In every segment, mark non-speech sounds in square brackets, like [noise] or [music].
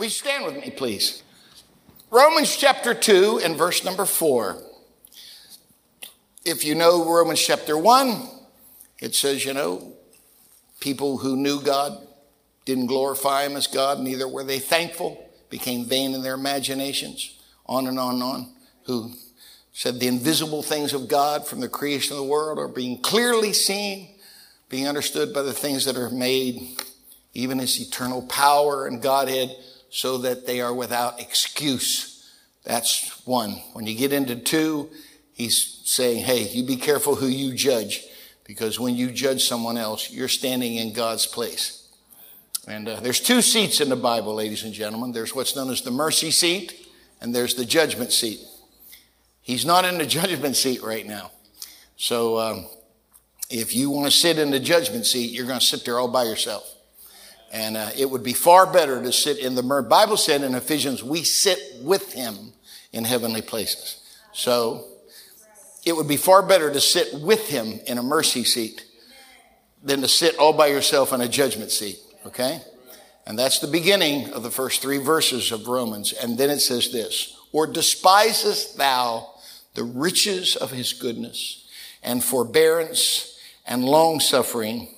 Will you stand with me, please? Romans chapter 2 and verse number 4. If you know Romans chapter 1, it says, you know, people who knew God didn't glorify Him as God, neither were they thankful, became vain in their imaginations, on and on and on, who said the invisible things of God from the creation of the world are being clearly seen, being understood by the things that are made, even His eternal power and Godhead so that they are without excuse. That's one. When you get into two, he's saying, hey, you be careful who you judge because when you judge someone else, you're standing in God's place. And uh, there's two seats in the Bible, ladies and gentlemen. There's what's known as the mercy seat, and there's the judgment seat. He's not in the judgment seat right now. So um, if you want to sit in the judgment seat, you're going to sit there all by yourself. And uh, it would be far better to sit in the Bible said in Ephesians, we sit with him in heavenly places. So it would be far better to sit with him in a mercy seat than to sit all by yourself in a judgment seat. Okay? And that's the beginning of the first three verses of Romans. And then it says this, or despisest thou the riches of his goodness and forbearance and long suffering,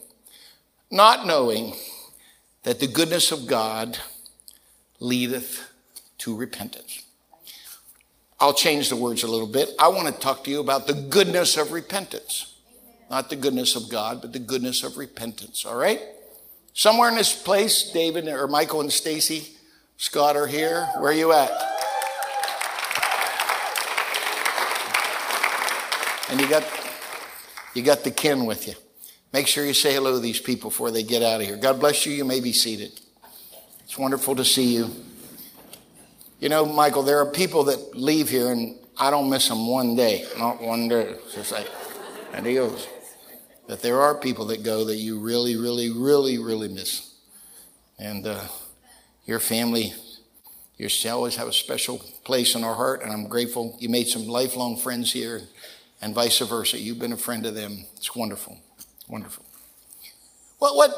not knowing that the goodness of God leadeth to repentance. I'll change the words a little bit. I want to talk to you about the goodness of repentance. Not the goodness of God, but the goodness of repentance, all right? Somewhere in this place, David or Michael and Stacy Scott are here. Where are you at? And you got you got the kin with you. Make sure you say hello to these people before they get out of here. God bless you. You may be seated. It's wonderful to see you. You know, Michael, there are people that leave here and I don't miss them one day, not one day. It's just like, adios. But there are people that go that you really, really, really, really miss. And uh, your family, you always have a special place in our heart, and I'm grateful you made some lifelong friends here, and vice versa. You've been a friend to them. It's wonderful. Wonderful. Well, what,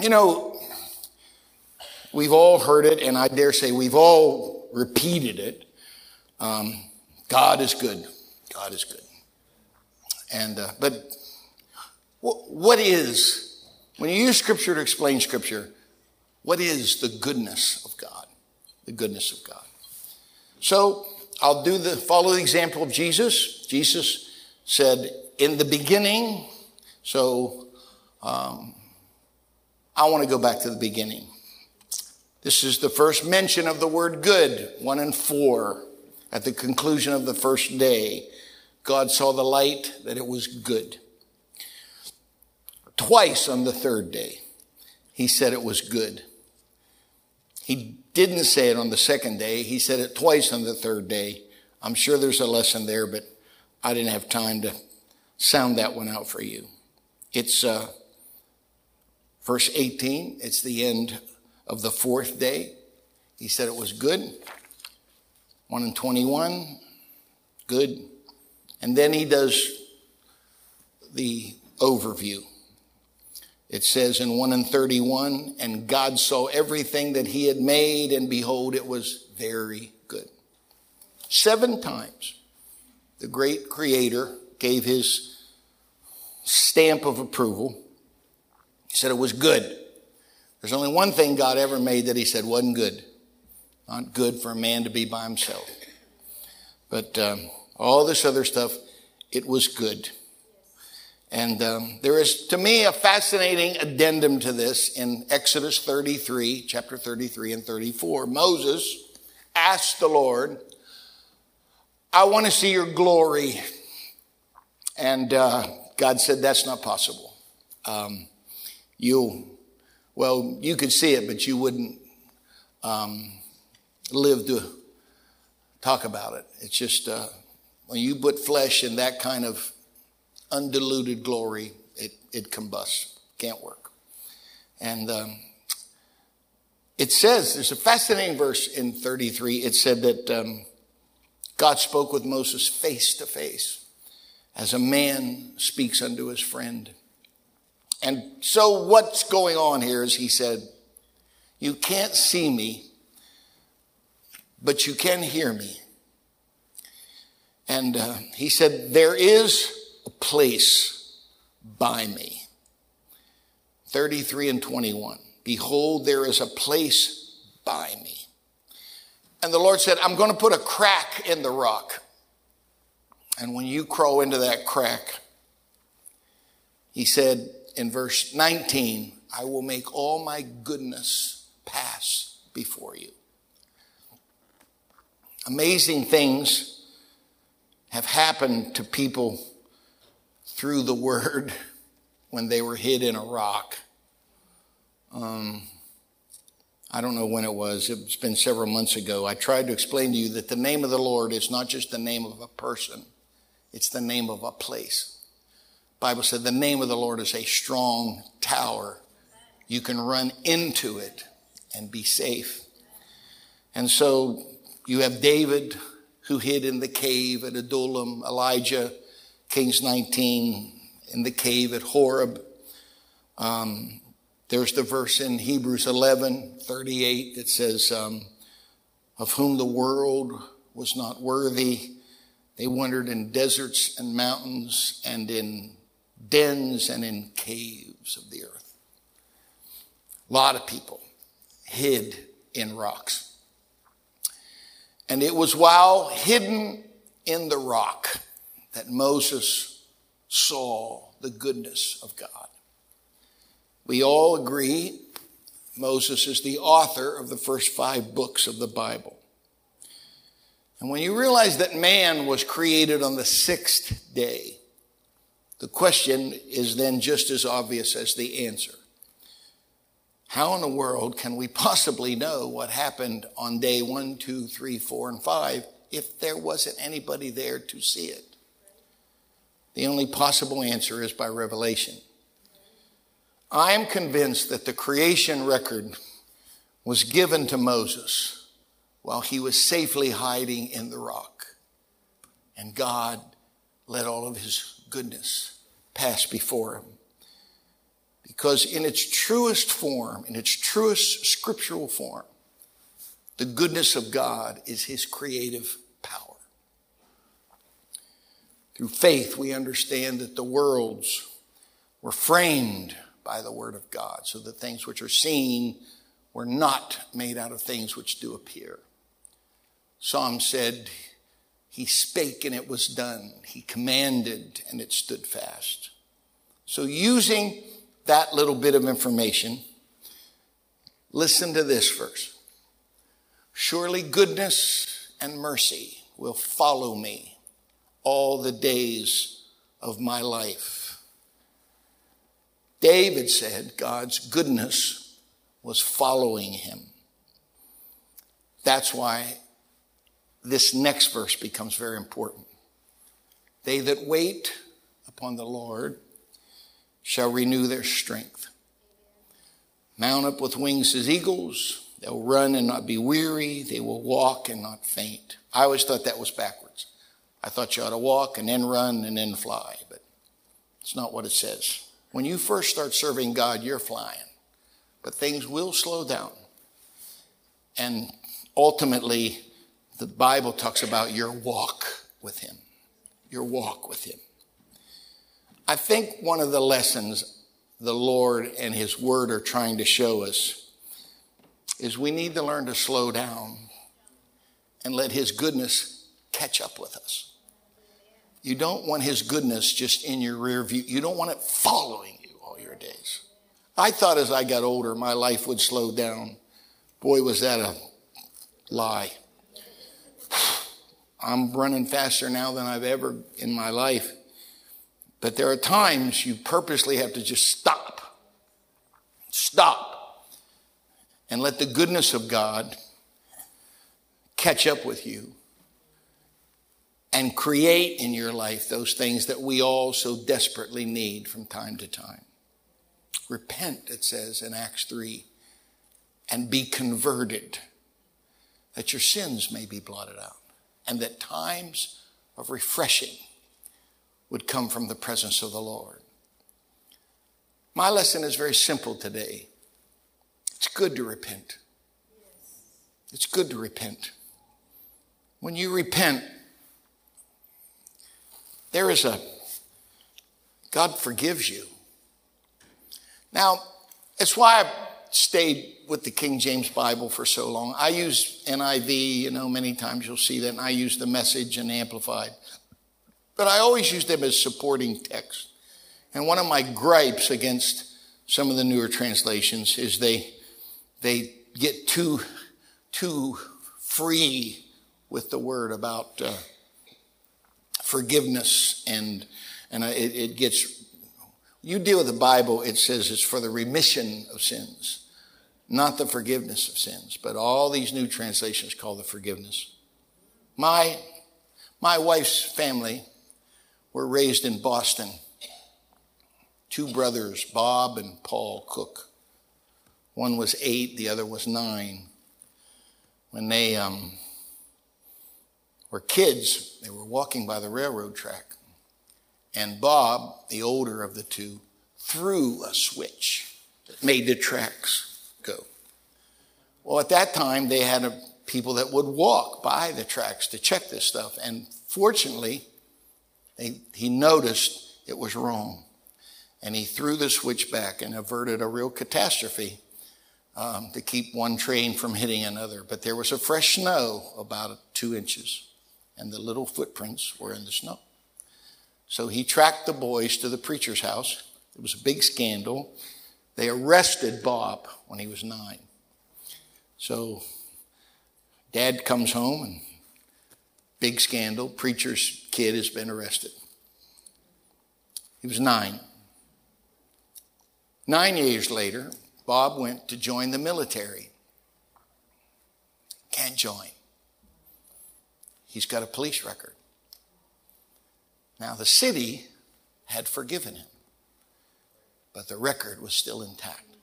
you know, we've all heard it, and I dare say we've all repeated it. Um, God is good. God is good. And, uh, but what is, when you use scripture to explain scripture, what is the goodness of God? The goodness of God. So I'll do the, follow the example of Jesus. Jesus said, in the beginning, so um, I want to go back to the beginning. This is the first mention of the word good, one and four. At the conclusion of the first day, God saw the light that it was good. Twice on the third day, he said it was good. He didn't say it on the second day. He said it twice on the third day. I'm sure there's a lesson there, but I didn't have time to sound that one out for you. It's uh, verse 18. It's the end of the fourth day. He said it was good. 1 and 21, good. And then he does the overview. It says in 1 and 31, and God saw everything that he had made, and behold, it was very good. Seven times the great creator gave his stamp of approval. He said it was good. There's only one thing God ever made that he said wasn't good. Not good for a man to be by himself. But um, all this other stuff, it was good. And um, there is, to me, a fascinating addendum to this in Exodus 33, chapter 33 and 34. Moses asked the Lord, I want to see your glory. And uh, God said, That's not possible. Um, you, well, you could see it, but you wouldn't um, live to talk about it. It's just uh, when you put flesh in that kind of undiluted glory, it, it combusts, can't work. And um, it says, there's a fascinating verse in 33. It said that um, God spoke with Moses face to face as a man speaks unto his friend. And so, what's going on here is he said, You can't see me but you can hear me. And uh, he said, There is a place by me. 33 and 21. Behold, there is a place by me. And the Lord said, I'm going to put a crack in the rock. And when you crawl into that crack, he said in verse 19, I will make all my goodness pass before you. Amazing things have happened to people through the word [laughs] when they were hid in a rock. Um, I don't know when it was. It's been several months ago. I tried to explain to you that the name of the Lord is not just the name of a person, it's the name of a place. Bible said the name of the Lord is a strong tower. You can run into it and be safe. And so you have David who hid in the cave at Adullam, Elijah, Kings 19, in the cave at Horeb. Um, there's the verse in Hebrews 11, 38 that says, um, Of whom the world was not worthy, they wandered in deserts and mountains and in dens and in caves of the earth. A lot of people hid in rocks. And it was while hidden in the rock that Moses saw the goodness of God. We all agree Moses is the author of the first five books of the Bible. And when you realize that man was created on the sixth day, the question is then just as obvious as the answer. How in the world can we possibly know what happened on day one, two, three, four, and five if there wasn't anybody there to see it? The only possible answer is by revelation. I am convinced that the creation record was given to Moses while he was safely hiding in the rock. And God let all of his goodness pass before him. Because in its truest form, in its truest scriptural form, the goodness of God is his creative power. Through faith, we understand that the worlds were framed by the word of God, so that things which are seen were not made out of things which do appear. Psalm said, He spake and it was done. He commanded and it stood fast. So, using that little bit of information, listen to this verse. Surely goodness and mercy will follow me all the days of my life. David said God's goodness was following him. That's why this next verse becomes very important. They that wait upon the Lord shall renew their strength. Mount up with wings as eagles. They'll run and not be weary. They will walk and not faint. I always thought that was backwards. I thought you ought to walk and then run and then fly, but it's not what it says. When you first start serving God, you're flying, but things will slow down. And ultimately, the Bible talks about your walk with Him. Your walk with Him. I think one of the lessons the Lord and His Word are trying to show us is we need to learn to slow down and let His goodness catch up with us. You don't want His goodness just in your rear view. You don't want it following you all your days. I thought as I got older, my life would slow down. Boy, was that a lie. I'm running faster now than I've ever in my life. But there are times you purposely have to just stop. Stop. And let the goodness of God catch up with you and create in your life those things that we all so desperately need from time to time. Repent, it says in Acts 3, and be converted, that your sins may be blotted out, and that times of refreshing would come from the presence of the Lord. My lesson is very simple today. It's good to repent. It's good to repent. When you repent, there is a, God forgives you. Now, it's why I stayed with the King James Bible for so long. I use NIV, you know, many times you'll see that, and I use the message and amplified. But I always use them as supporting text. And one of my gripes against some of the newer translations is they, they get too, too free with the word about uh, forgiveness and, and it, it gets, you deal with the Bible, it says it's for the remission of sins, not the forgiveness of sins. But all these new translations call the forgiveness. My, my wife's family were raised in Boston two brothers, Bob and Paul Cook. One was eight, the other was nine. When they um, were kids, they were walking by the railroad track. And Bob, the older of the two, threw a switch that made the tracks. Well, at that time, they had a, people that would walk by the tracks to check this stuff. And fortunately, they, he noticed it was wrong and he threw the switch back and averted a real catastrophe um, to keep one train from hitting another. But there was a fresh snow, about two inches, and the little footprints were in the snow. So he tracked the boys to the preacher's house. It was a big scandal. They arrested Bob when he was nine. So dad comes home and big scandal. Preacher's kid has been arrested. He was nine. Nine years later, Bob went to join the military. Can't join. He's got a police record. Now, the city had forgiven him, but the record was still intact.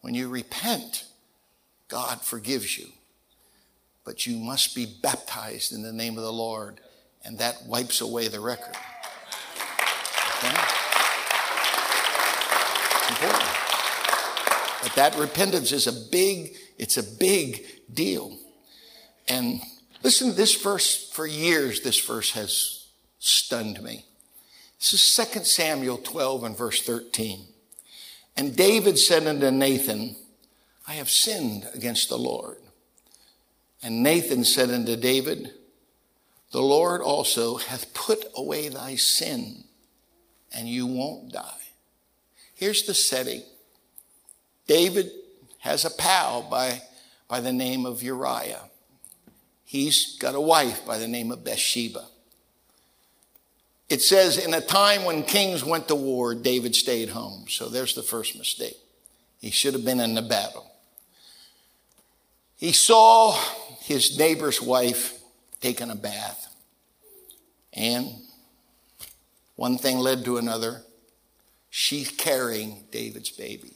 When you repent, God forgives you, but you must be baptized in the name of the Lord, and that wipes away the record. Okay? important. But that repentance is a big, it's a big deal. And listen to this verse, for years, this verse has stunned me. This is 2 Samuel 12 and verse 13. And David said unto Nathan, I have sinned against the Lord. And Nathan said unto David, The Lord also hath put away thy sin, and you won't die. Here's the setting David has a pal by, by the name of Uriah. He's got a wife by the name of Bathsheba. It says, in a time when kings went to war, David stayed home. So there's the first mistake. He should have been in the battle. He saw his neighbor's wife taking a bath. And one thing led to another. She's carrying David's baby.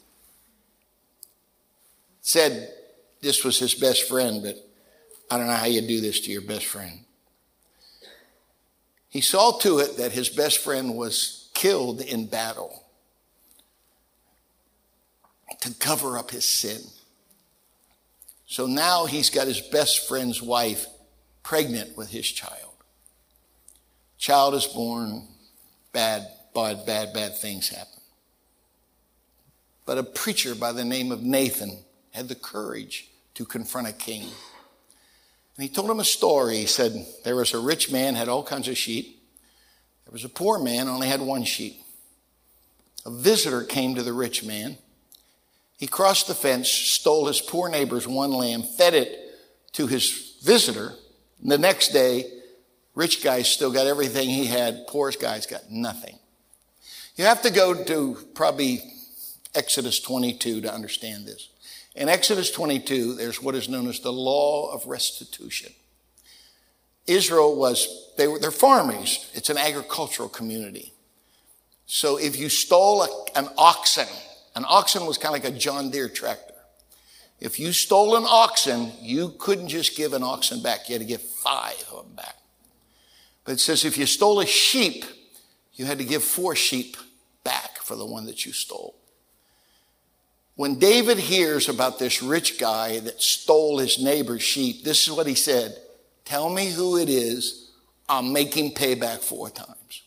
Said this was his best friend, but I don't know how you do this to your best friend. He saw to it that his best friend was killed in battle to cover up his sin. So now he's got his best friend's wife pregnant with his child. Child is born, bad bad, bad, bad things happen. But a preacher by the name of Nathan had the courage to confront a king. And he told him a story. He said, There was a rich man, had all kinds of sheep. There was a poor man, only had one sheep. A visitor came to the rich man. He crossed the fence, stole his poor neighbor's one lamb, fed it to his visitor. And the next day, rich guy still got everything he had, poor guy's got nothing. You have to go to probably Exodus 22 to understand this. In Exodus 22, there's what is known as the law of restitution. Israel was, they were, they're farmers. It's an agricultural community. So if you stole a, an oxen, an oxen was kind of like a John Deere tractor. If you stole an oxen, you couldn't just give an oxen back. You had to give five of them back. But it says if you stole a sheep, you had to give four sheep back for the one that you stole. When David hears about this rich guy that stole his neighbor's sheep, this is what he said Tell me who it is. I'll make him pay back four times.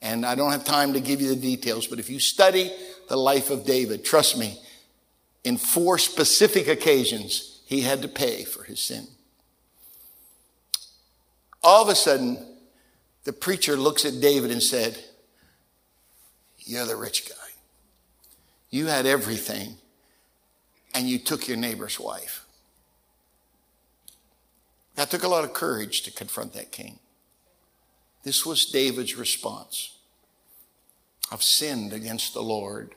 And I don't have time to give you the details, but if you study the life of David, trust me, in four specific occasions, he had to pay for his sin. All of a sudden, the preacher looks at David and said, You're the rich guy. You had everything, and you took your neighbor's wife. That took a lot of courage to confront that king. This was David's response. I've sinned against the Lord.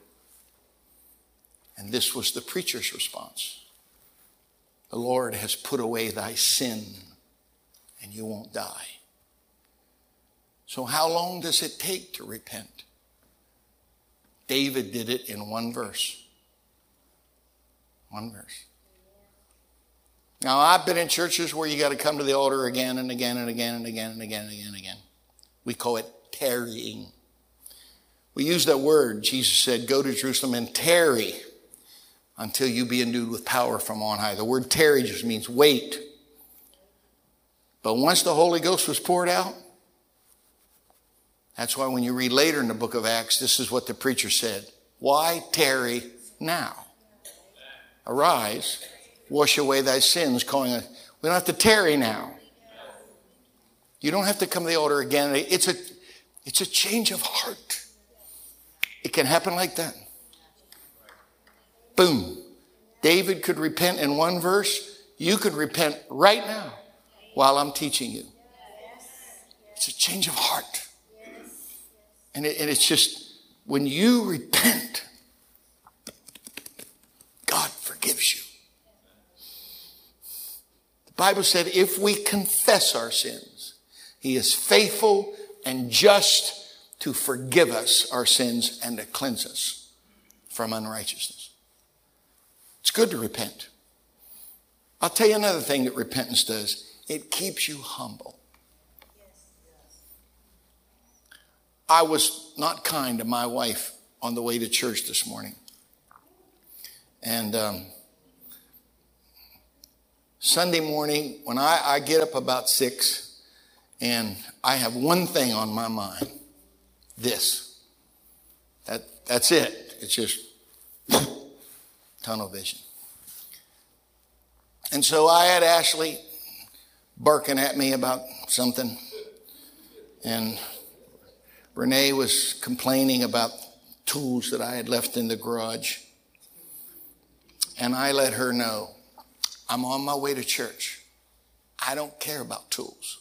And this was the preacher's response. The Lord has put away thy sin, and you won't die. So, how long does it take to repent? David did it in one verse. One verse. Now, I've been in churches where you got to come to the altar again and again and again and again and again and again and again. We call it tarrying. We use that word. Jesus said, Go to Jerusalem and tarry until you be endued with power from on high. The word tarry just means wait. But once the Holy Ghost was poured out, that's why when you read later in the book of Acts, this is what the preacher said Why tarry now? Arise, wash away thy sins, calling us. We don't have to tarry now. You don't have to come to the altar again. It's a, it's a change of heart. It can happen like that. Boom. David could repent in one verse. You could repent right now while I'm teaching you. It's a change of heart. And, it, and it's just when you repent, God forgives you. The Bible said if we confess our sins, He is faithful and just to forgive us our sins and to cleanse us from unrighteousness. It's good to repent. I'll tell you another thing that repentance does it keeps you humble. I was not kind to my wife on the way to church this morning. And um, Sunday morning, when I, I get up about six, and I have one thing on my mind this. That, that's it. It's just [coughs] tunnel vision. And so I had Ashley barking at me about something. And Renee was complaining about tools that I had left in the garage. And I let her know I'm on my way to church. I don't care about tools.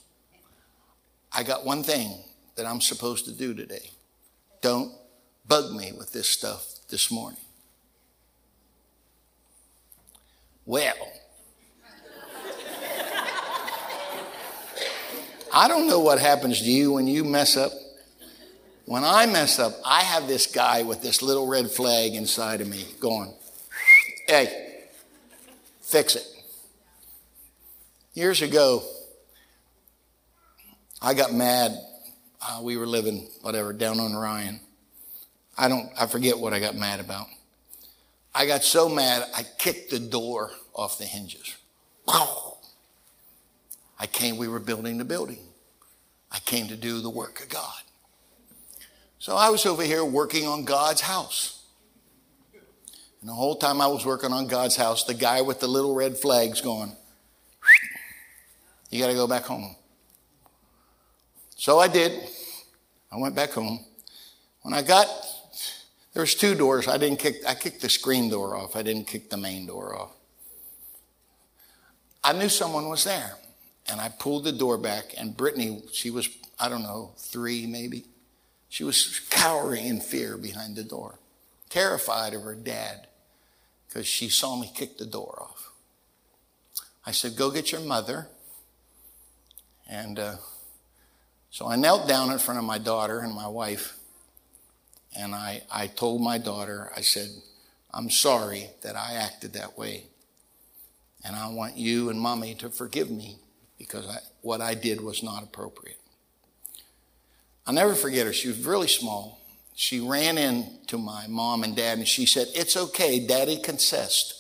I got one thing that I'm supposed to do today. Don't bug me with this stuff this morning. Well, I don't know what happens to you when you mess up when I mess up, I have this guy with this little red flag inside of me going, hey, fix it. Years ago, I got mad. Uh, we were living, whatever, down on Ryan. I don't, I forget what I got mad about. I got so mad, I kicked the door off the hinges. I came, we were building the building. I came to do the work of God. So I was over here working on God's house. And the whole time I was working on God's house, the guy with the little red flags going, You got to go back home. So I did. I went back home. When I got, there was two doors. I didn't kick, I kicked the screen door off. I didn't kick the main door off. I knew someone was there. And I pulled the door back, and Brittany, she was, I don't know, three maybe. She was cowering in fear behind the door, terrified of her dad because she saw me kick the door off. I said, Go get your mother. And uh, so I knelt down in front of my daughter and my wife, and I, I told my daughter, I said, I'm sorry that I acted that way. And I want you and mommy to forgive me because I, what I did was not appropriate. I'll never forget her. She was really small. She ran in to my mom and dad and she said, It's okay, daddy confessed.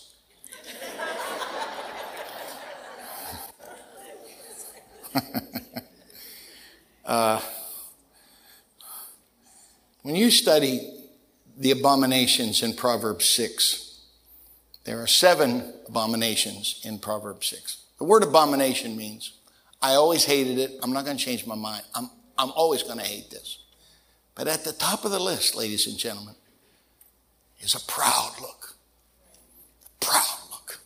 [laughs] uh, when you study the abominations in Proverbs 6, there are seven abominations in Proverbs 6. The word abomination means I always hated it. I'm not going to change my mind. I'm, I'm always going to hate this. But at the top of the list, ladies and gentlemen, is a proud look. Proud look.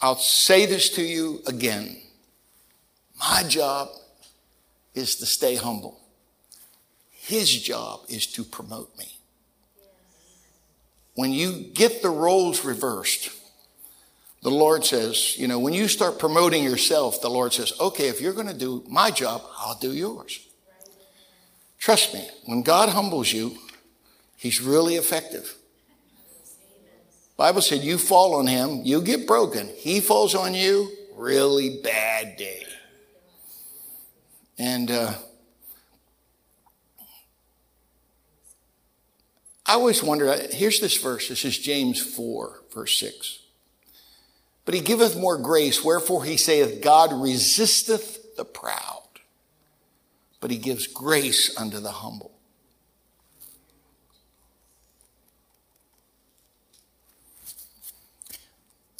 I'll say this to you again. My job is to stay humble. His job is to promote me. When you get the roles reversed, the Lord says, you know, when you start promoting yourself, the Lord says, okay, if you're going to do my job, I'll do yours. Trust me, when God humbles you, He's really effective. Bible said you fall on him, you get broken. He falls on you, really bad day. And uh, I always wonder. Here's this verse. This is James 4, verse 6. But he giveth more grace, wherefore he saith, God resisteth the proud, but he gives grace unto the humble.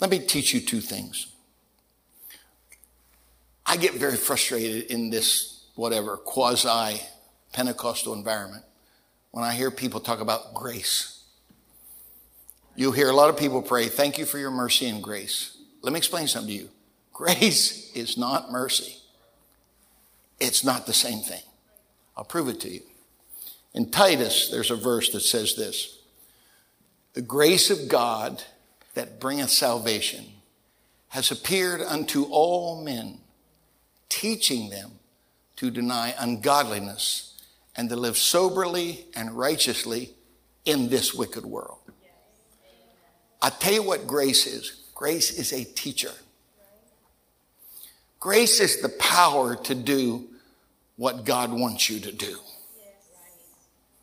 Let me teach you two things. I get very frustrated in this, whatever, quasi Pentecostal environment when I hear people talk about grace. You hear a lot of people pray, Thank you for your mercy and grace. Let me explain something to you. [laughs] Grace is not mercy, it's not the same thing. I'll prove it to you. In Titus, there's a verse that says this The grace of God that bringeth salvation has appeared unto all men, teaching them to deny ungodliness and to live soberly and righteously in this wicked world. I tell you what grace is grace is a teacher. Grace is the power to do what God wants you to do.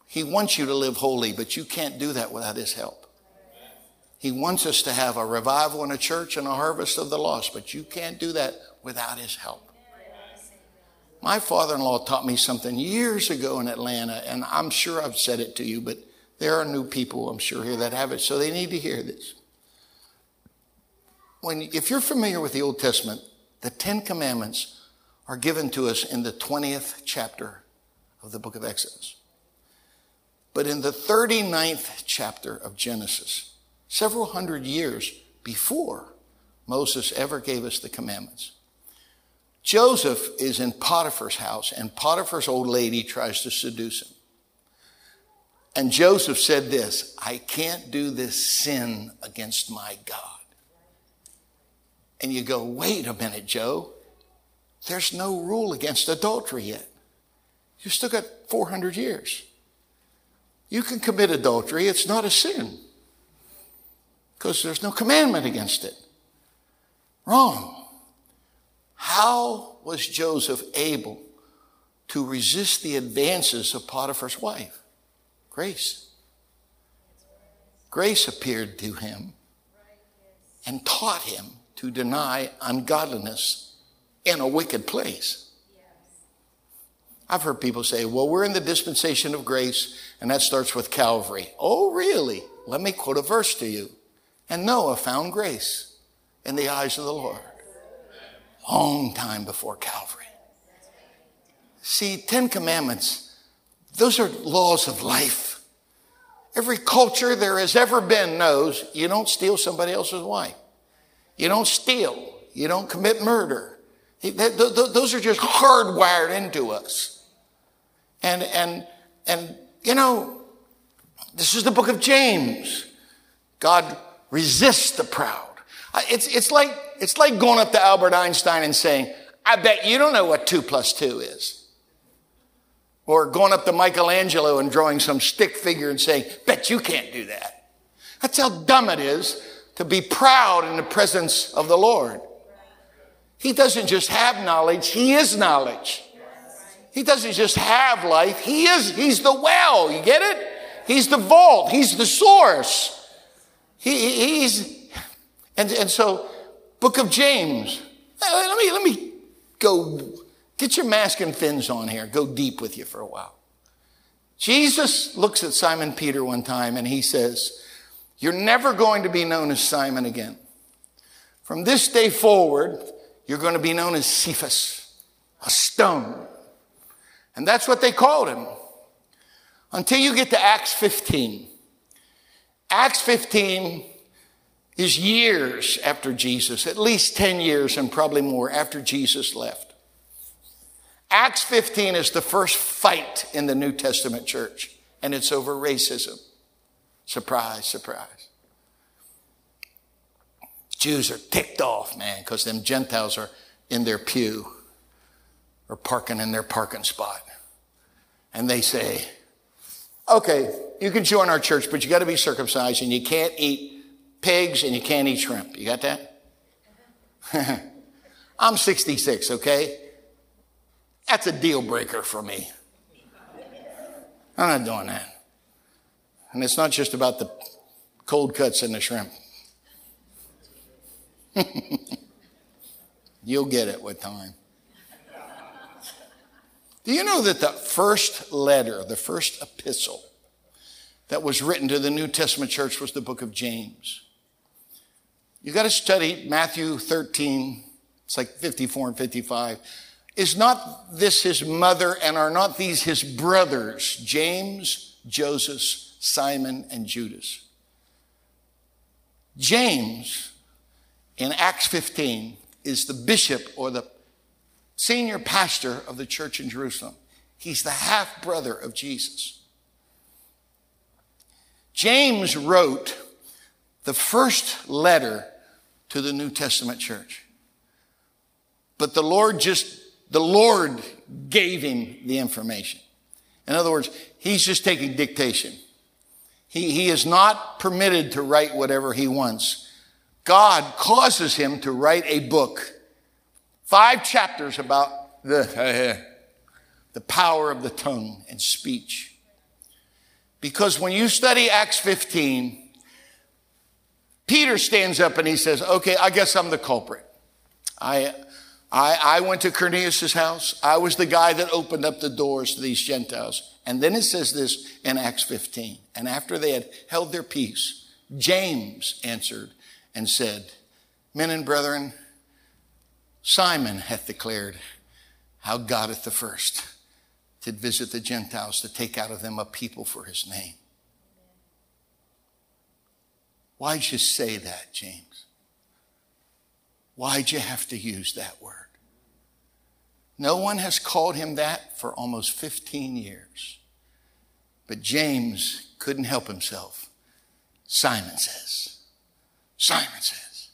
He wants you to live holy, but you can't do that without His help. He wants us to have a revival in a church and a harvest of the lost, but you can't do that without His help. My father in law taught me something years ago in Atlanta, and I'm sure I've said it to you, but there are new people, I'm sure, here that have it, so they need to hear this. When, if you're familiar with the Old Testament, the Ten Commandments are given to us in the 20th chapter of the book of Exodus. But in the 39th chapter of Genesis, several hundred years before Moses ever gave us the commandments. Joseph is in Potiphar's house, and Potiphar's old lady tries to seduce him. And Joseph said this I can't do this sin against my God. And you go, wait a minute, Joe. There's no rule against adultery yet. You've still got 400 years. You can commit adultery, it's not a sin because there's no commandment against it. Wrong. How was Joseph able to resist the advances of Potiphar's wife? Grace. Grace appeared to him and taught him to deny ungodliness in a wicked place. I've heard people say, well, we're in the dispensation of grace, and that starts with Calvary. Oh, really? Let me quote a verse to you. And Noah found grace in the eyes of the Lord. Long time before Calvary. See, Ten Commandments, those are laws of life. Every culture there has ever been knows you don't steal somebody else's wife. You don't steal. You don't commit murder. Those are just hardwired into us. And, and, and, you know, this is the book of James. God resists the proud. It's, it's, like, it's like going up to Albert Einstein and saying, I bet you don't know what two plus two is. Or going up to Michelangelo and drawing some stick figure and saying, bet you can't do that. That's how dumb it is to be proud in the presence of the Lord. He doesn't just have knowledge, He is knowledge. He doesn't just have life, He is, He's the well, you get it? He's the vault, He's the source. He, he's, and, and so, book of James. Let me, let me go, get your mask and fins on here. Go deep with you for a while. Jesus looks at Simon Peter one time and he says, You're never going to be known as Simon again. From this day forward, you're going to be known as Cephas, a stone. And that's what they called him until you get to Acts 15. Acts 15 is years after Jesus, at least 10 years and probably more after Jesus left. Acts 15 is the first fight in the New Testament church, and it's over racism. Surprise, surprise. Jews are ticked off, man, because them Gentiles are in their pew or parking in their parking spot. And they say, okay, you can join our church, but you got to be circumcised and you can't eat pigs and you can't eat shrimp. You got that? [laughs] I'm 66, okay? That's a deal breaker for me. I'm not doing that. And it's not just about the cold cuts and the shrimp. [laughs] You'll get it with time. Do you know that the first letter, the first epistle that was written to the New Testament church was the book of James? You got to study Matthew 13. It's like 54 and 55. Is not this his mother and are not these his brothers, James, Joseph, Simon, and Judas? James in Acts 15 is the bishop or the senior pastor of the church in Jerusalem. He's the half brother of Jesus. James wrote the first letter to the New Testament church. But the Lord just, the Lord gave him the information. In other words, he's just taking dictation. He, he is not permitted to write whatever he wants. God causes him to write a book, five chapters about the, [laughs] the power of the tongue and speech. Because when you study Acts 15, Peter stands up and he says, Okay, I guess I'm the culprit. I, I, I went to Cornelius' house. I was the guy that opened up the doors to these Gentiles. And then it says this in Acts 15. And after they had held their peace, James answered and said, Men and brethren, Simon hath declared how God at the first did visit the Gentiles to take out of them a people for his name. Why'd you say that, James? Why'd you have to use that word? No one has called him that for almost 15 years. But James couldn't help himself. Simon says. Simon says.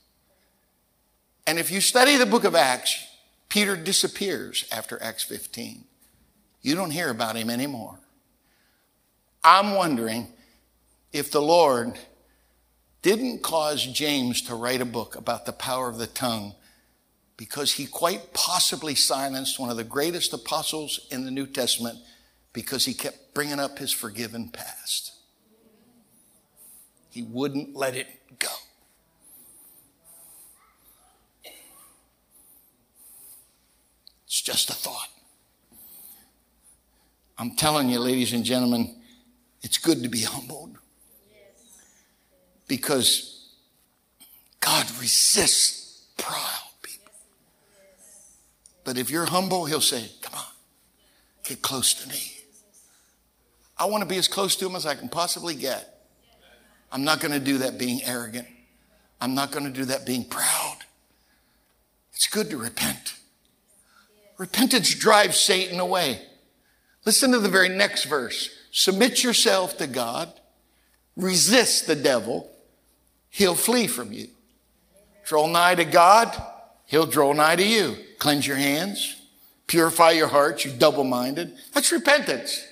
And if you study the book of Acts, Peter disappears after Acts 15. You don't hear about him anymore. I'm wondering if the Lord didn't cause James to write a book about the power of the tongue because he quite possibly silenced one of the greatest apostles in the New Testament because he kept bringing up his forgiven past. He wouldn't let it go. It's just a thought. I'm telling you, ladies and gentlemen, it's good to be humbled because God resists proud people. But if you're humble, He'll say, Come on, get close to me. I want to be as close to Him as I can possibly get. I'm not going to do that being arrogant. I'm not going to do that being proud. It's good to repent. Repentance drives Satan away. Listen to the very next verse. Submit yourself to God, resist the devil, he'll flee from you. Draw nigh to God, he'll draw nigh to you. Cleanse your hands, purify your hearts, you double minded. That's repentance.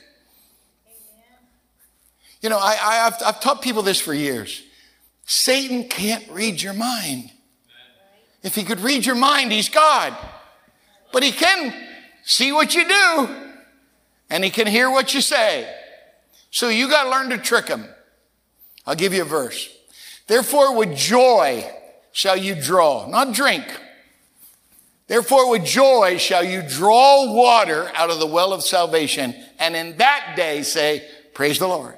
You know, I, have I've taught people this for years. Satan can't read your mind. If he could read your mind, he's God. But he can see what you do and he can hear what you say. So you got to learn to trick him. I'll give you a verse. Therefore, with joy shall you draw, not drink. Therefore, with joy shall you draw water out of the well of salvation. And in that day say, Praise the Lord.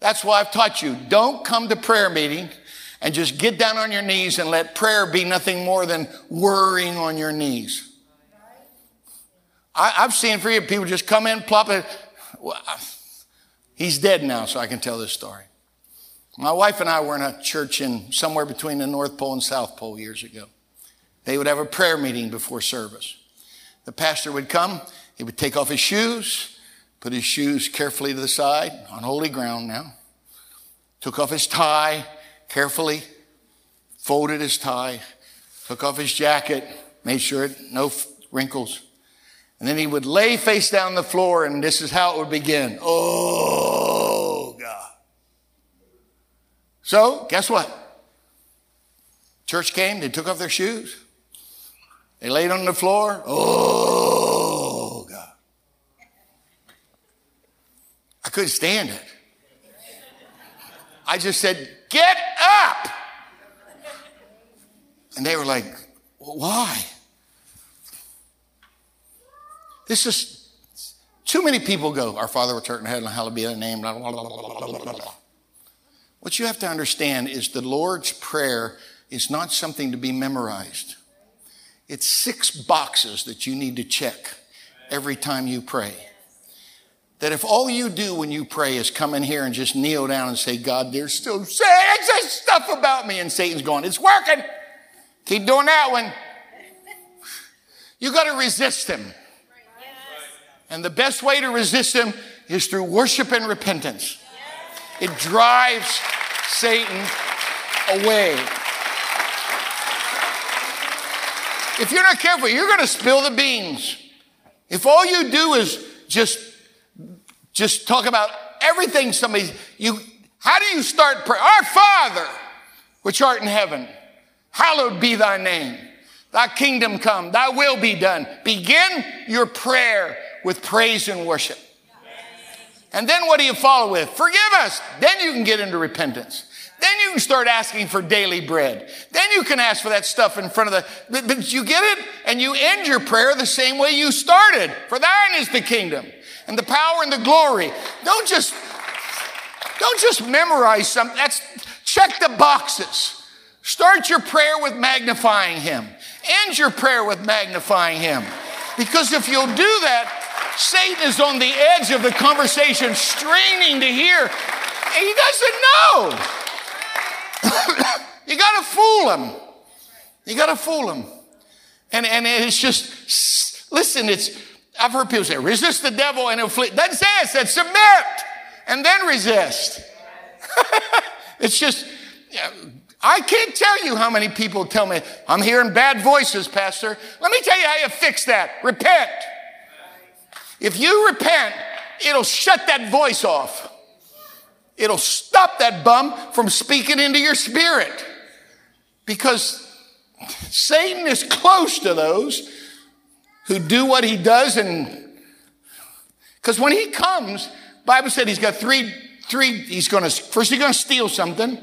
That's why I've taught you don't come to prayer meeting and just get down on your knees and let prayer be nothing more than worrying on your knees. I, have seen for you people just come in, plop it. Well, he's dead now, so I can tell this story. My wife and I were in a church in somewhere between the North Pole and South Pole years ago. They would have a prayer meeting before service. The pastor would come, he would take off his shoes, put his shoes carefully to the side on holy ground now, took off his tie carefully, folded his tie, took off his jacket, made sure it, no wrinkles. And then he would lay face down the floor, and this is how it would begin. Oh, God. So, guess what? Church came, they took off their shoes, they laid on the floor. Oh, God. I couldn't stand it. I just said, Get up! And they were like, Why? This is too many people go, Our Father which art in heaven, hallowed be thy name. Blah, blah, blah, what you have to understand is the Lord's Prayer is not something to be memorized. It's six boxes that you need to check every time you pray that if all you do when you pray is come in here and just kneel down and say, God, there's still stuff about me, and Satan's going, it's working. Keep doing that one. You got to resist him. And the best way to resist him is through worship and repentance. It drives Satan away. If you're not careful, you're going to spill the beans. If all you do is just just talk about everything somebody, you, how do you start prayer? Our Father, which art in heaven, hallowed be thy name. Thy kingdom come, thy will be done. Begin your prayer with praise and worship. And then what do you follow with? Forgive us. Then you can get into repentance. Then you can start asking for daily bread. Then you can ask for that stuff in front of the, but you get it? And you end your prayer the same way you started. For thine is the kingdom and the power and the glory. Don't just, don't just memorize something. That's, check the boxes. Start your prayer with magnifying Him. End your prayer with magnifying Him. Because if you'll do that, Satan is on the edge of the conversation, straining to hear. He doesn't know. you [coughs] got to fool him. You got to fool him. And, and it's just, listen, it's, I've heard people say, resist the devil and flee. Doesn't say it, said submit and then resist. [laughs] it's just, I can't tell you how many people tell me, I'm hearing bad voices, Pastor. Let me tell you how you fix that. Repent. If you repent, it'll shut that voice off. It'll stop that bum from speaking into your spirit. Because Satan is close to those who do what he does and because when he comes bible said he's got three three he's going to first he's going to steal something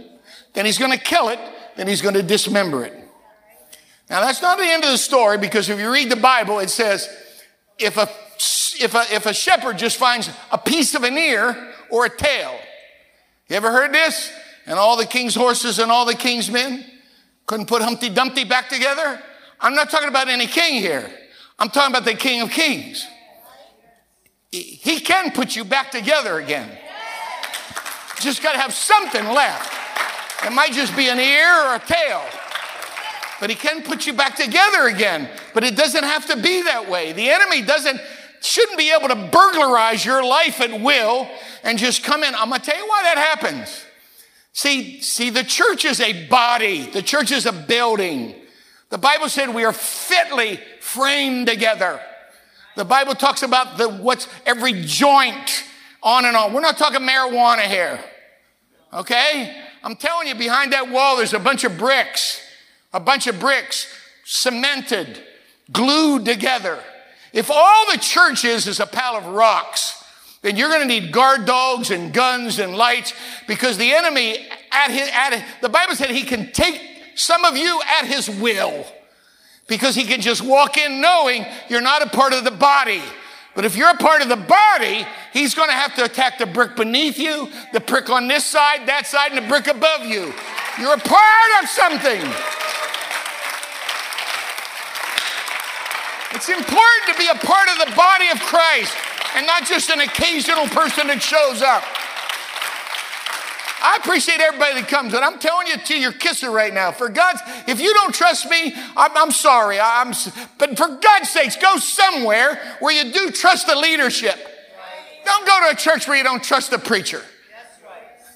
then he's going to kill it then he's going to dismember it now that's not the end of the story because if you read the bible it says if a if a, if a shepherd just finds a piece of an ear or a tail you ever heard this and all the king's horses and all the king's men couldn't put humpty dumpty back together i'm not talking about any king here I'm talking about the King of Kings. He can put you back together again. Just got to have something left. It might just be an ear or a tail. But he can put you back together again. But it doesn't have to be that way. The enemy doesn't shouldn't be able to burglarize your life at will and just come in. I'm going to tell you why that happens. See, see the church is a body. The church is a building. The Bible said we are fitly framed together. The Bible talks about the what's every joint on and on. We're not talking marijuana here. Okay? I'm telling you, behind that wall, there's a bunch of bricks, a bunch of bricks cemented, glued together. If all the church is is a pile of rocks, then you're going to need guard dogs and guns and lights because the enemy at his, at the Bible said he can take some of you at his will because he can just walk in knowing you're not a part of the body. But if you're a part of the body, he's going to have to attack the brick beneath you, the brick on this side, that side, and the brick above you. You're a part of something. It's important to be a part of the body of Christ and not just an occasional person that shows up. I appreciate everybody that comes, and I'm telling you to your kisser right now. For God's, if you don't trust me, I'm, I'm sorry. I'm, but for God's sakes, go somewhere where you do trust the leadership. Don't go to a church where you don't trust the preacher.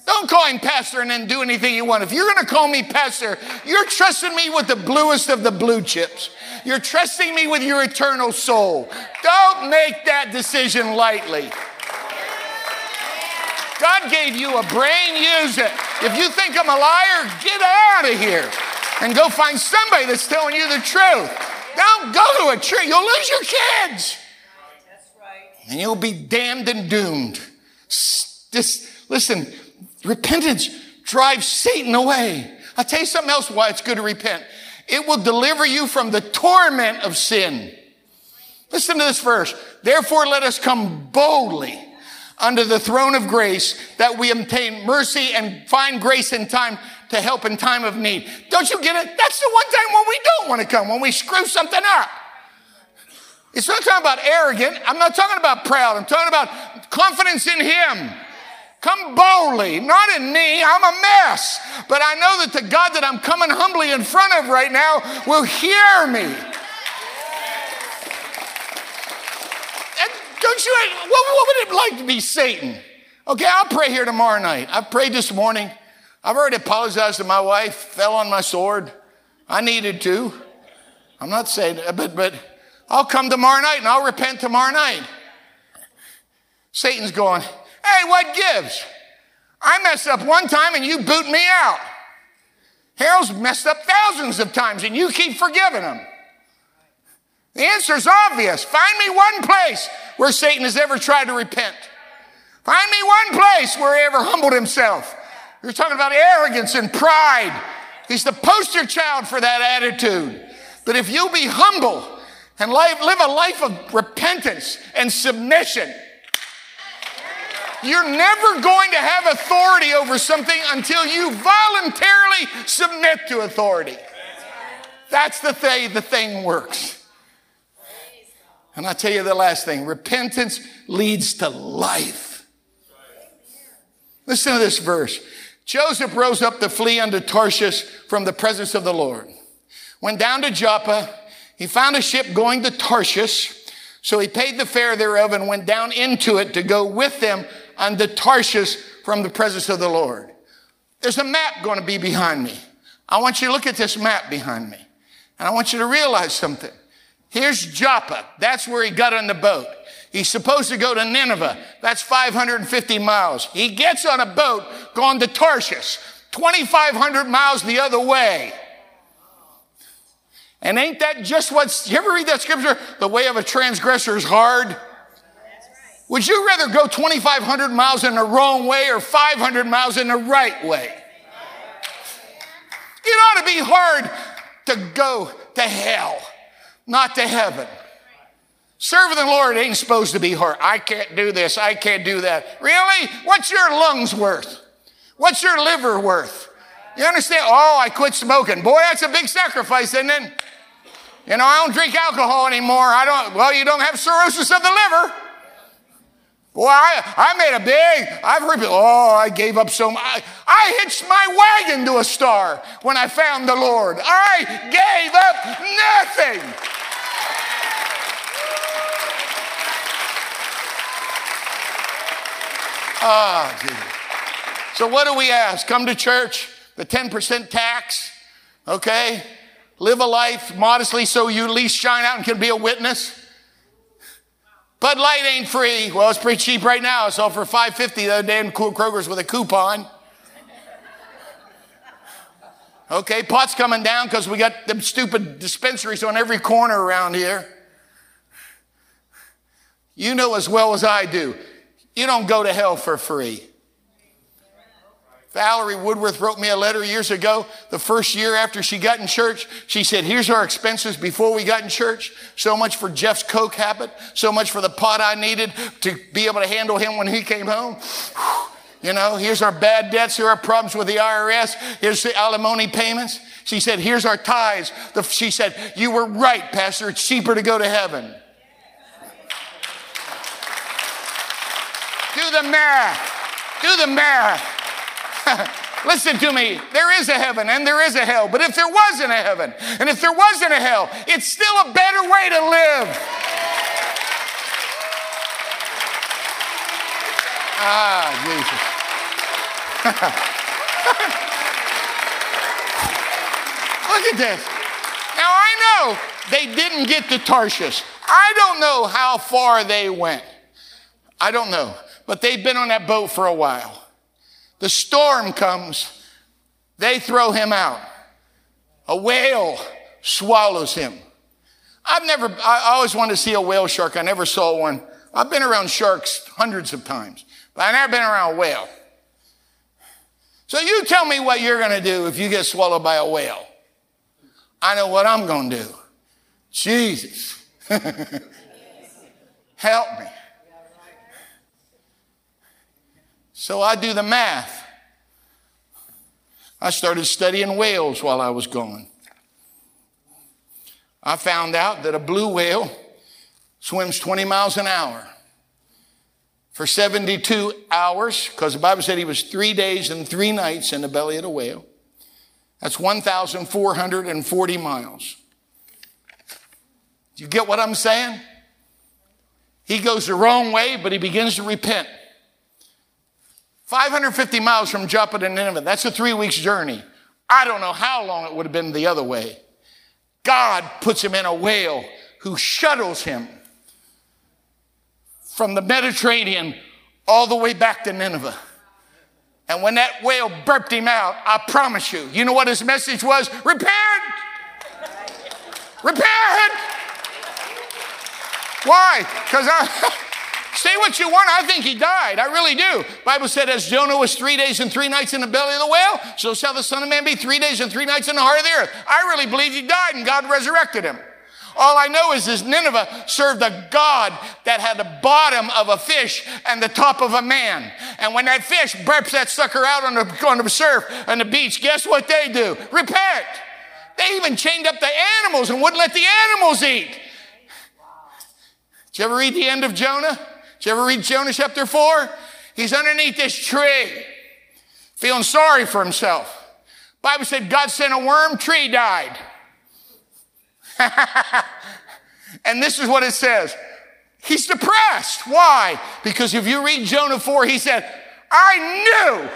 Don't call him pastor and then do anything you want. If you're going to call me pastor, you're trusting me with the bluest of the blue chips. You're trusting me with your eternal soul. Don't make that decision lightly. God gave you a brain, use it. If you think I'm a liar, get out of here and go find somebody that's telling you the truth. Don't go to a church. You'll lose your kids. And you'll be damned and doomed. Just listen, repentance drives Satan away. I'll tell you something else why it's good to repent. It will deliver you from the torment of sin. Listen to this verse. Therefore, let us come boldly under the throne of grace that we obtain mercy and find grace in time to help in time of need. Don't you get it? That's the one time when we don't want to come, when we screw something up. It's not talking about arrogant. I'm not talking about proud. I'm talking about confidence in Him. Come boldly, not in me. I'm a mess. But I know that the God that I'm coming humbly in front of right now will hear me. Don't you, what, what would it like to be Satan? Okay, I'll pray here tomorrow night. I've prayed this morning. I've already apologized to my wife, fell on my sword. I needed to. I'm not saying, but, but I'll come tomorrow night and I'll repent tomorrow night. Satan's going, hey, what gives? I messed up one time and you boot me out. Harold's messed up thousands of times and you keep forgiving him. The answer is obvious. Find me one place where Satan has ever tried to repent. Find me one place where he ever humbled himself. You're talking about arrogance and pride. He's the poster child for that attitude. But if you be humble and live a life of repentance and submission, you're never going to have authority over something until you voluntarily submit to authority. That's the way the thing works. And I tell you the last thing repentance leads to life. Listen to this verse. Joseph rose up to flee unto Tarshish from the presence of the Lord. Went down to Joppa. He found a ship going to Tarshish. So he paid the fare thereof and went down into it to go with them unto Tarshish from the presence of the Lord. There's a map going to be behind me. I want you to look at this map behind me. And I want you to realize something. Here's Joppa. That's where he got on the boat. He's supposed to go to Nineveh. That's 550 miles. He gets on a boat going to Tarshish, 2,500 miles the other way. And ain't that just what's, you ever read that scripture? The way of a transgressor is hard. Would you rather go 2,500 miles in the wrong way or 500 miles in the right way? It ought to be hard to go to hell not to heaven. Serving the Lord ain't supposed to be hard. I can't do this. I can't do that. Really? What's your lungs worth? What's your liver worth? You understand? Oh, I quit smoking. Boy, that's a big sacrifice, isn't it? You know, I don't drink alcohol anymore. I don't, well, you don't have cirrhosis of the liver. Boy, I, I made a big, I've people, oh, I gave up so much. I, I hitched my wagon to a star when I found the Lord. I gave up nothing. Ah, so what do we ask? Come to church, the 10% tax, okay? Live a life modestly so you at least shine out and can be a witness. Bud Light ain't free. Well, it's pretty cheap right now. Saw for 550 the other day in Kroger's with a coupon. Okay, pot's coming down because we got them stupid dispensaries on every corner around here. You know as well as I do, you don't go to hell for free. Valerie Woodworth wrote me a letter years ago. The first year after she got in church, she said, here's our expenses before we got in church. So much for Jeff's Coke habit. So much for the pot I needed to be able to handle him when he came home. You know, here's our bad debts. Here are problems with the IRS. Here's the alimony payments. She said, here's our tithes. she said, you were right, Pastor. It's cheaper to go to heaven. Do the math. Do the math. [laughs] Listen to me. There is a heaven and there is a hell. But if there wasn't a heaven and if there wasn't a hell, it's still a better way to live. Ah, Jesus. [laughs] Look at this. Now I know they didn't get to Tarshish. I don't know how far they went. I don't know. But they've been on that boat for a while. The storm comes, they throw him out. A whale swallows him. I've never, I always wanted to see a whale shark. I never saw one. I've been around sharks hundreds of times, but I've never been around a whale. So you tell me what you're going to do if you get swallowed by a whale. I know what I'm going to do. Jesus. [laughs] Help me. So I do the math. I started studying whales while I was gone. I found out that a blue whale swims 20 miles an hour for 72 hours, because the Bible said he was three days and three nights in the belly of the whale. That's 1,440 miles. Do you get what I'm saying? He goes the wrong way, but he begins to repent. 550 miles from Joppa to Nineveh. That's a three weeks journey. I don't know how long it would have been the other way. God puts him in a whale who shuttles him from the Mediterranean all the way back to Nineveh. And when that whale burped him out, I promise you, you know what his message was? Repent! Repent! Why? Because I. [laughs] Say what you want. I think he died. I really do. Bible said, as Jonah was three days and three nights in the belly of the whale, so shall the Son of Man be three days and three nights in the heart of the earth. I really believe he died and God resurrected him. All I know is this Nineveh served a God that had the bottom of a fish and the top of a man. And when that fish burps that sucker out on the, on the surf on the beach, guess what they do? Repent. They even chained up the animals and wouldn't let the animals eat. Did you ever read the end of Jonah? You ever read Jonah chapter 4? He's underneath this tree, feeling sorry for himself. Bible said God sent a worm, tree died. [laughs] and this is what it says. He's depressed. Why? Because if you read Jonah 4, he said, I knew,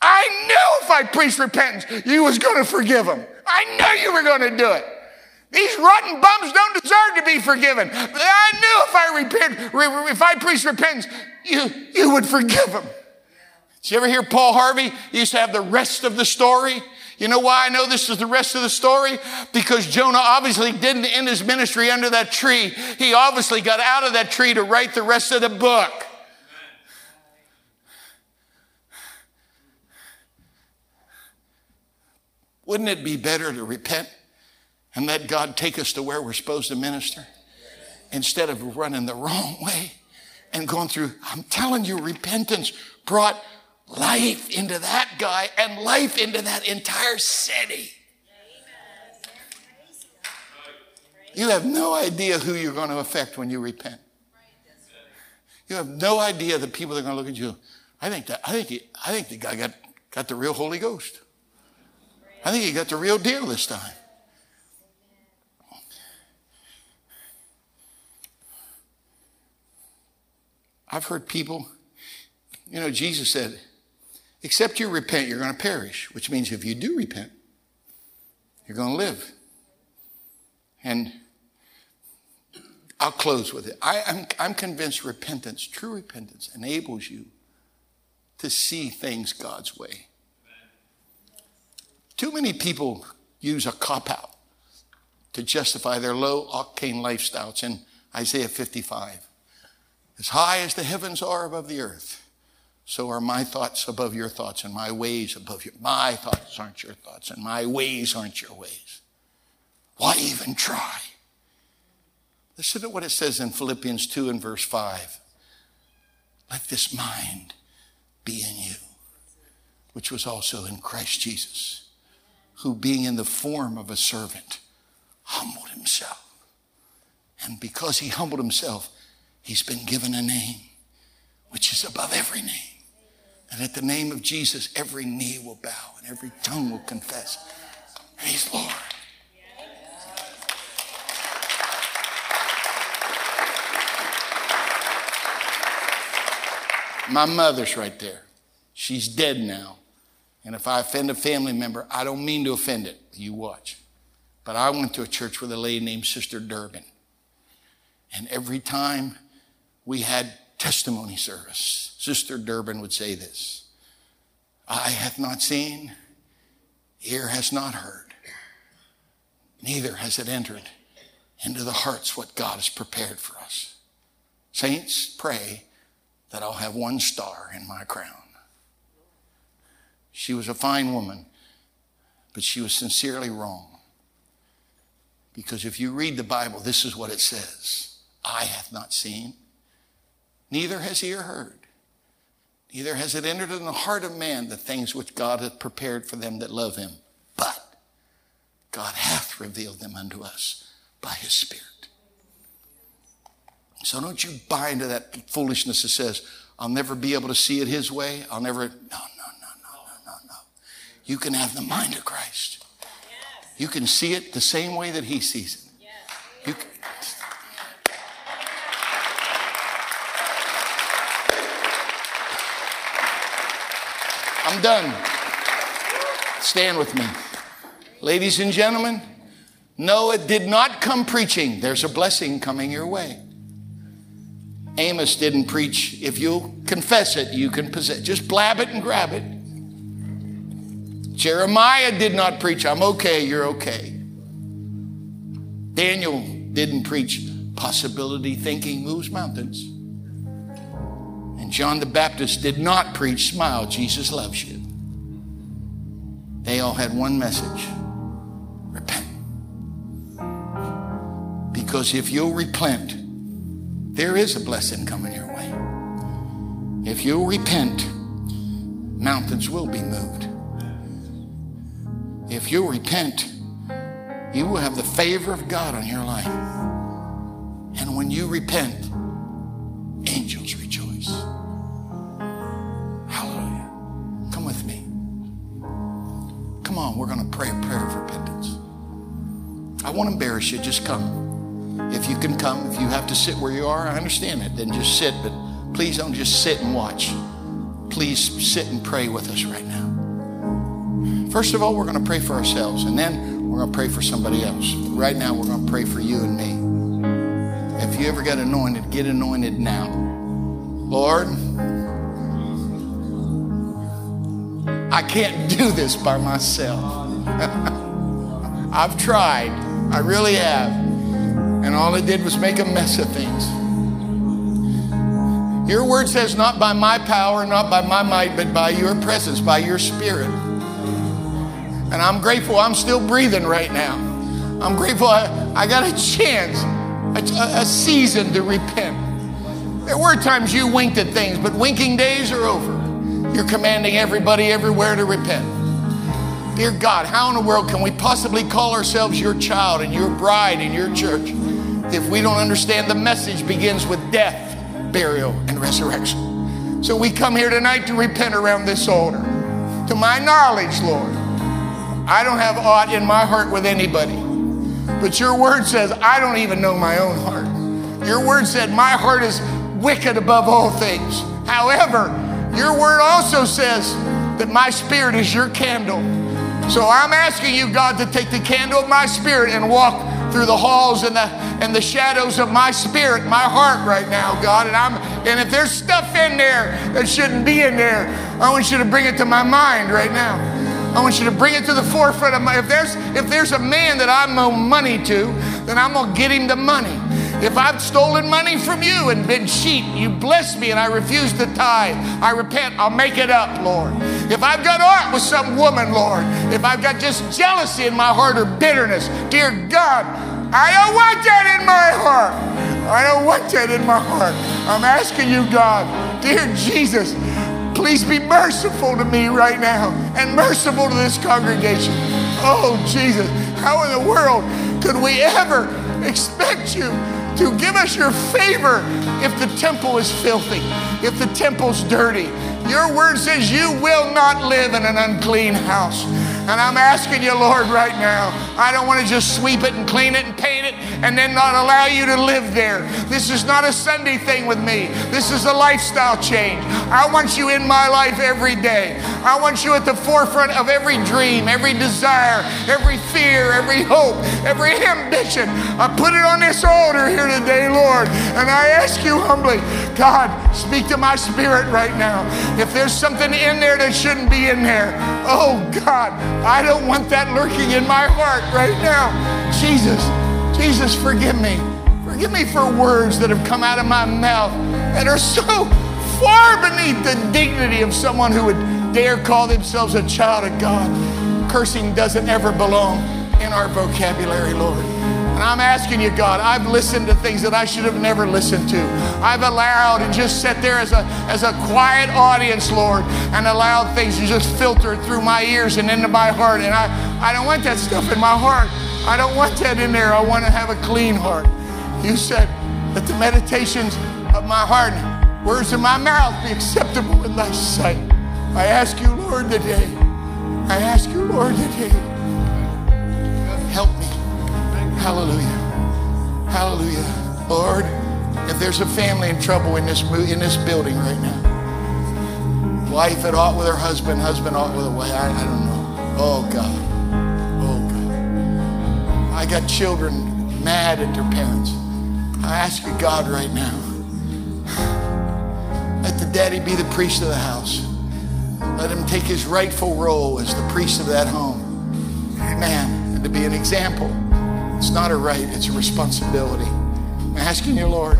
I knew if I preached repentance, you was going to forgive him. I knew you were going to do it. These rotten bums don't deserve to be forgiven. I knew if I repent, if I preach repentance, you, you would forgive them. Did you ever hear Paul Harvey? He used to have the rest of the story. You know why I know this is the rest of the story? Because Jonah obviously didn't end his ministry under that tree. He obviously got out of that tree to write the rest of the book. Wouldn't it be better to repent? And let God take us to where we're supposed to minister instead of running the wrong way and going through. I'm telling you, repentance brought life into that guy and life into that entire city. You have no idea who you're going to affect when you repent. You have no idea the people that are going to look at you. I think that I think he, I think the guy got, got the real Holy Ghost. I think he got the real deal this time. I've heard people, you know, Jesus said, except you repent, you're going to perish, which means if you do repent, you're going to live. And I'll close with it. I, am I'm, I'm convinced repentance, true repentance, enables you to see things God's way. Too many people use a cop out to justify their low octane lifestyles in Isaiah 55. As high as the heavens are above the earth, so are my thoughts above your thoughts and my ways above your. My thoughts aren't your thoughts and my ways aren't your ways. Why even try? Listen to what it says in Philippians 2 and verse 5. Let this mind be in you, which was also in Christ Jesus, who being in the form of a servant, humbled himself. And because he humbled himself, he's been given a name which is above every name. And at the name of Jesus, every knee will bow and every tongue will confess. He's Lord. My mother's right there. She's dead now. And if I offend a family member, I don't mean to offend it. You watch. But I went to a church with a lady named Sister Durbin. And every time we had testimony service, Sister Durbin would say this Eye hath not seen, ear has not heard, neither has it entered into the hearts what God has prepared for us. Saints, pray that I'll have one star in my crown. She was a fine woman, but she was sincerely wrong. Because if you read the Bible, this is what it says Eye hath not seen, neither has ear heard, neither has it entered in the heart of man the things which God hath prepared for them that love him. But God hath revealed them unto us by his Spirit. So don't you buy into that foolishness that says, I'll never be able to see it his way. I'll never. No, no, no, no, no, no. You can have the mind of Christ. You can see it the same way that he sees it. You can, I'm done. Stand with me. Ladies and gentlemen, no, it did not come preaching. There's a blessing coming your way. Amos didn't preach, if you confess it, you can possess. Just blab it and grab it. Jeremiah did not preach, I'm okay, you're okay. Daniel didn't preach, possibility thinking moves mountains. John the Baptist did not preach, smile, Jesus loves you. They all had one message repent. Because if you'll repent, there is a blessing coming your way. If you'll repent, mountains will be moved. If you'll repent, you will have the favor of God on your life. And when you repent, angels won't embarrass you, just come. If you can come, if you have to sit where you are, I understand it. Then just sit, but please don't just sit and watch. Please sit and pray with us right now. First of all, we're going to pray for ourselves, and then we're going to pray for somebody else. Right now, we're going to pray for you and me. If you ever get anointed, get anointed now. Lord, I can't do this by myself. [laughs] I've tried. I really have. And all it did was make a mess of things. Your word says, not by my power, not by my might, but by your presence, by your spirit. And I'm grateful I'm still breathing right now. I'm grateful I, I got a chance, a, a season to repent. There were times you winked at things, but winking days are over. You're commanding everybody everywhere to repent. Dear God, how in the world can we possibly call ourselves your child and your bride and your church? if we don't understand the message begins with death, burial, and resurrection. So we come here tonight to repent around this altar. To my knowledge, Lord, I don't have aught in my heart with anybody. But your word says, I don't even know my own heart. Your word said, My heart is wicked above all things. However, your word also says that my spirit is your candle. So I'm asking you, God, to take the candle of my spirit and walk through the halls and the and the shadows of my spirit, my heart right now, God. And I'm and if there's stuff in there that shouldn't be in there, I want you to bring it to my mind right now. I want you to bring it to the forefront of my if there's if there's a man that I owe money to, then I'm gonna get him the money. If I've stolen money from you and been cheat, you bless me and I refuse to tithe. I repent. I'll make it up, Lord. If I've got art with some woman, Lord, if I've got just jealousy in my heart or bitterness, dear God, I don't want that in my heart. I don't want that in my heart. I'm asking you, God, dear Jesus, please be merciful to me right now and merciful to this congregation. Oh, Jesus, how in the world could we ever expect you to give us your favor if the temple is filthy, if the temple's dirty. Your word says you will not live in an unclean house. And I'm asking you, Lord, right now, I don't want to just sweep it and clean it and paint it and then not allow you to live there. This is not a Sunday thing with me. This is a lifestyle change. I want you in my life every day. I want you at the forefront of every dream, every desire, every fear, every hope, every ambition. I put it on this altar here today, Lord. And I ask you humbly, God, speak to my spirit right now. If there's something in there that shouldn't be in there, oh God, I don't want that lurking in my heart right now. Jesus, Jesus, forgive me. Forgive me for words that have come out of my mouth that are so far beneath the dignity of someone who would dare call themselves a child of God. Cursing doesn't ever belong in our vocabulary, Lord. And I'm asking you, God, I've listened to things that I should have never listened to. I've allowed and just sat there as a, as a quiet audience, Lord, and allowed things to just filter through my ears and into my heart. And I, I don't want that stuff in my heart. I don't want that in there. I want to have a clean heart. You said that the meditations of my heart, words of my mouth be acceptable in thy sight. I ask you, Lord, today. I ask you, Lord, today. Help me. Hallelujah. Hallelujah. Lord, if there's a family in trouble in this in this building right now, wife at aught with her husband, husband aught with a wife, I, I don't know. Oh God. Oh God. I got children mad at their parents. I ask you, God, right now, let the daddy be the priest of the house. Let him take his rightful role as the priest of that home. Amen. And to be an example it's not a right, it's a responsibility. I'm asking you, Lord.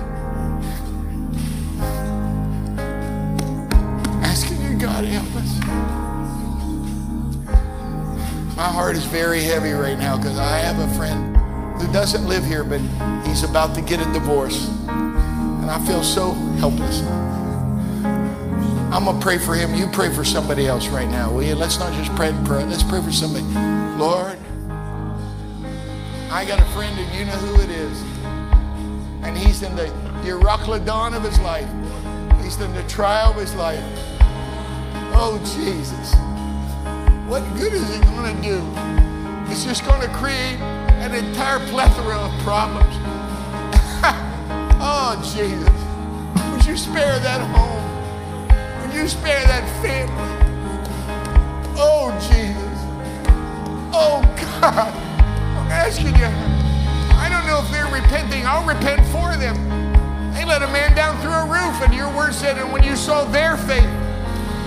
Asking you, God, help us. My heart is very heavy right now because I have a friend who doesn't live here, but he's about to get a divorce. And I feel so helpless. I'm to pray for him. You pray for somebody else right now, will you? Let's not just pray, pray. Let's pray for somebody. Lord, I got a friend and you know who it is. And he's in the Euroclydon of his life. He's in the trial of his life. Oh, Jesus. What good is it going to do? It's just going to create an entire plethora of problems. [laughs] oh, Jesus. Would you spare that home? Would you spare that family? Oh, Jesus. Oh, God asking you. I don't know if they're repenting. I'll repent for them. They let a man down through a roof, and your word said, and when you saw their faith,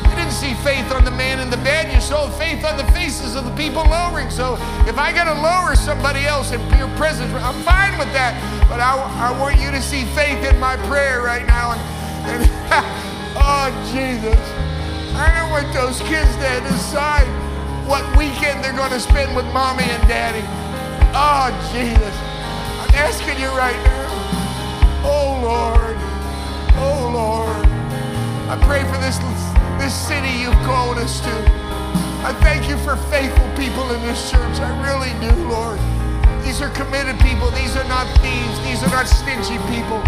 you didn't see faith on the man in the bed. You saw faith on the faces of the people lowering. So if I got to lower somebody else in your presence, I'm fine with that. But I, I want you to see faith in my prayer right now. And, and [laughs] oh, Jesus. I don't want those kids to decide what weekend they're going to spend with mommy and daddy. Oh, Jesus. I'm asking you right now. Oh, Lord. Oh, Lord. I pray for this, this city you've called us to. I thank you for faithful people in this church. I really do, Lord. These are committed people. These are not thieves. These are not stingy people.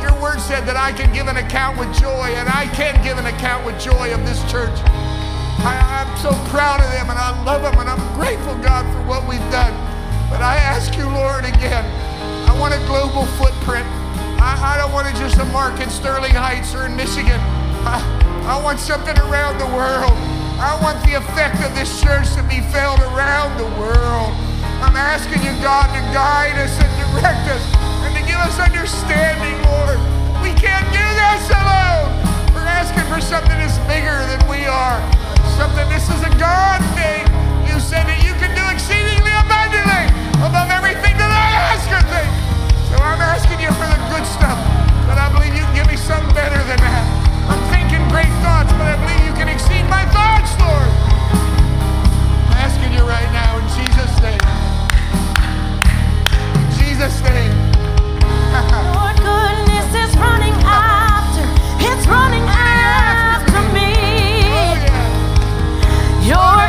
Your word said that I can give an account with joy, and I can give an account with joy of this church. I, am so proud of them, and I love them, and I'm grateful, God, for what we've done. But I ask you, Lord, again, I want a global footprint. I, I don't want it just a mark in Sterling Heights or in Michigan. I, I want something around the world. I want the effect of this church to be felt around the world. I'm asking you, God, to guide us and direct us and to give us understanding, Lord. We can't do this alone. We're asking for something that's bigger than we are. Something, this is a God thing. You said that you can do exceedingly abundantly above everything that I ask or think. So I'm asking you for the good stuff, but I believe you can give me something better than that. I'm thinking great thoughts, but I believe you can exceed my thoughts, Lord. I'm asking you right now in Jesus' name. In Jesus' name. [laughs] Your goodness is running after. It's running, oh, after, me. Oh, me.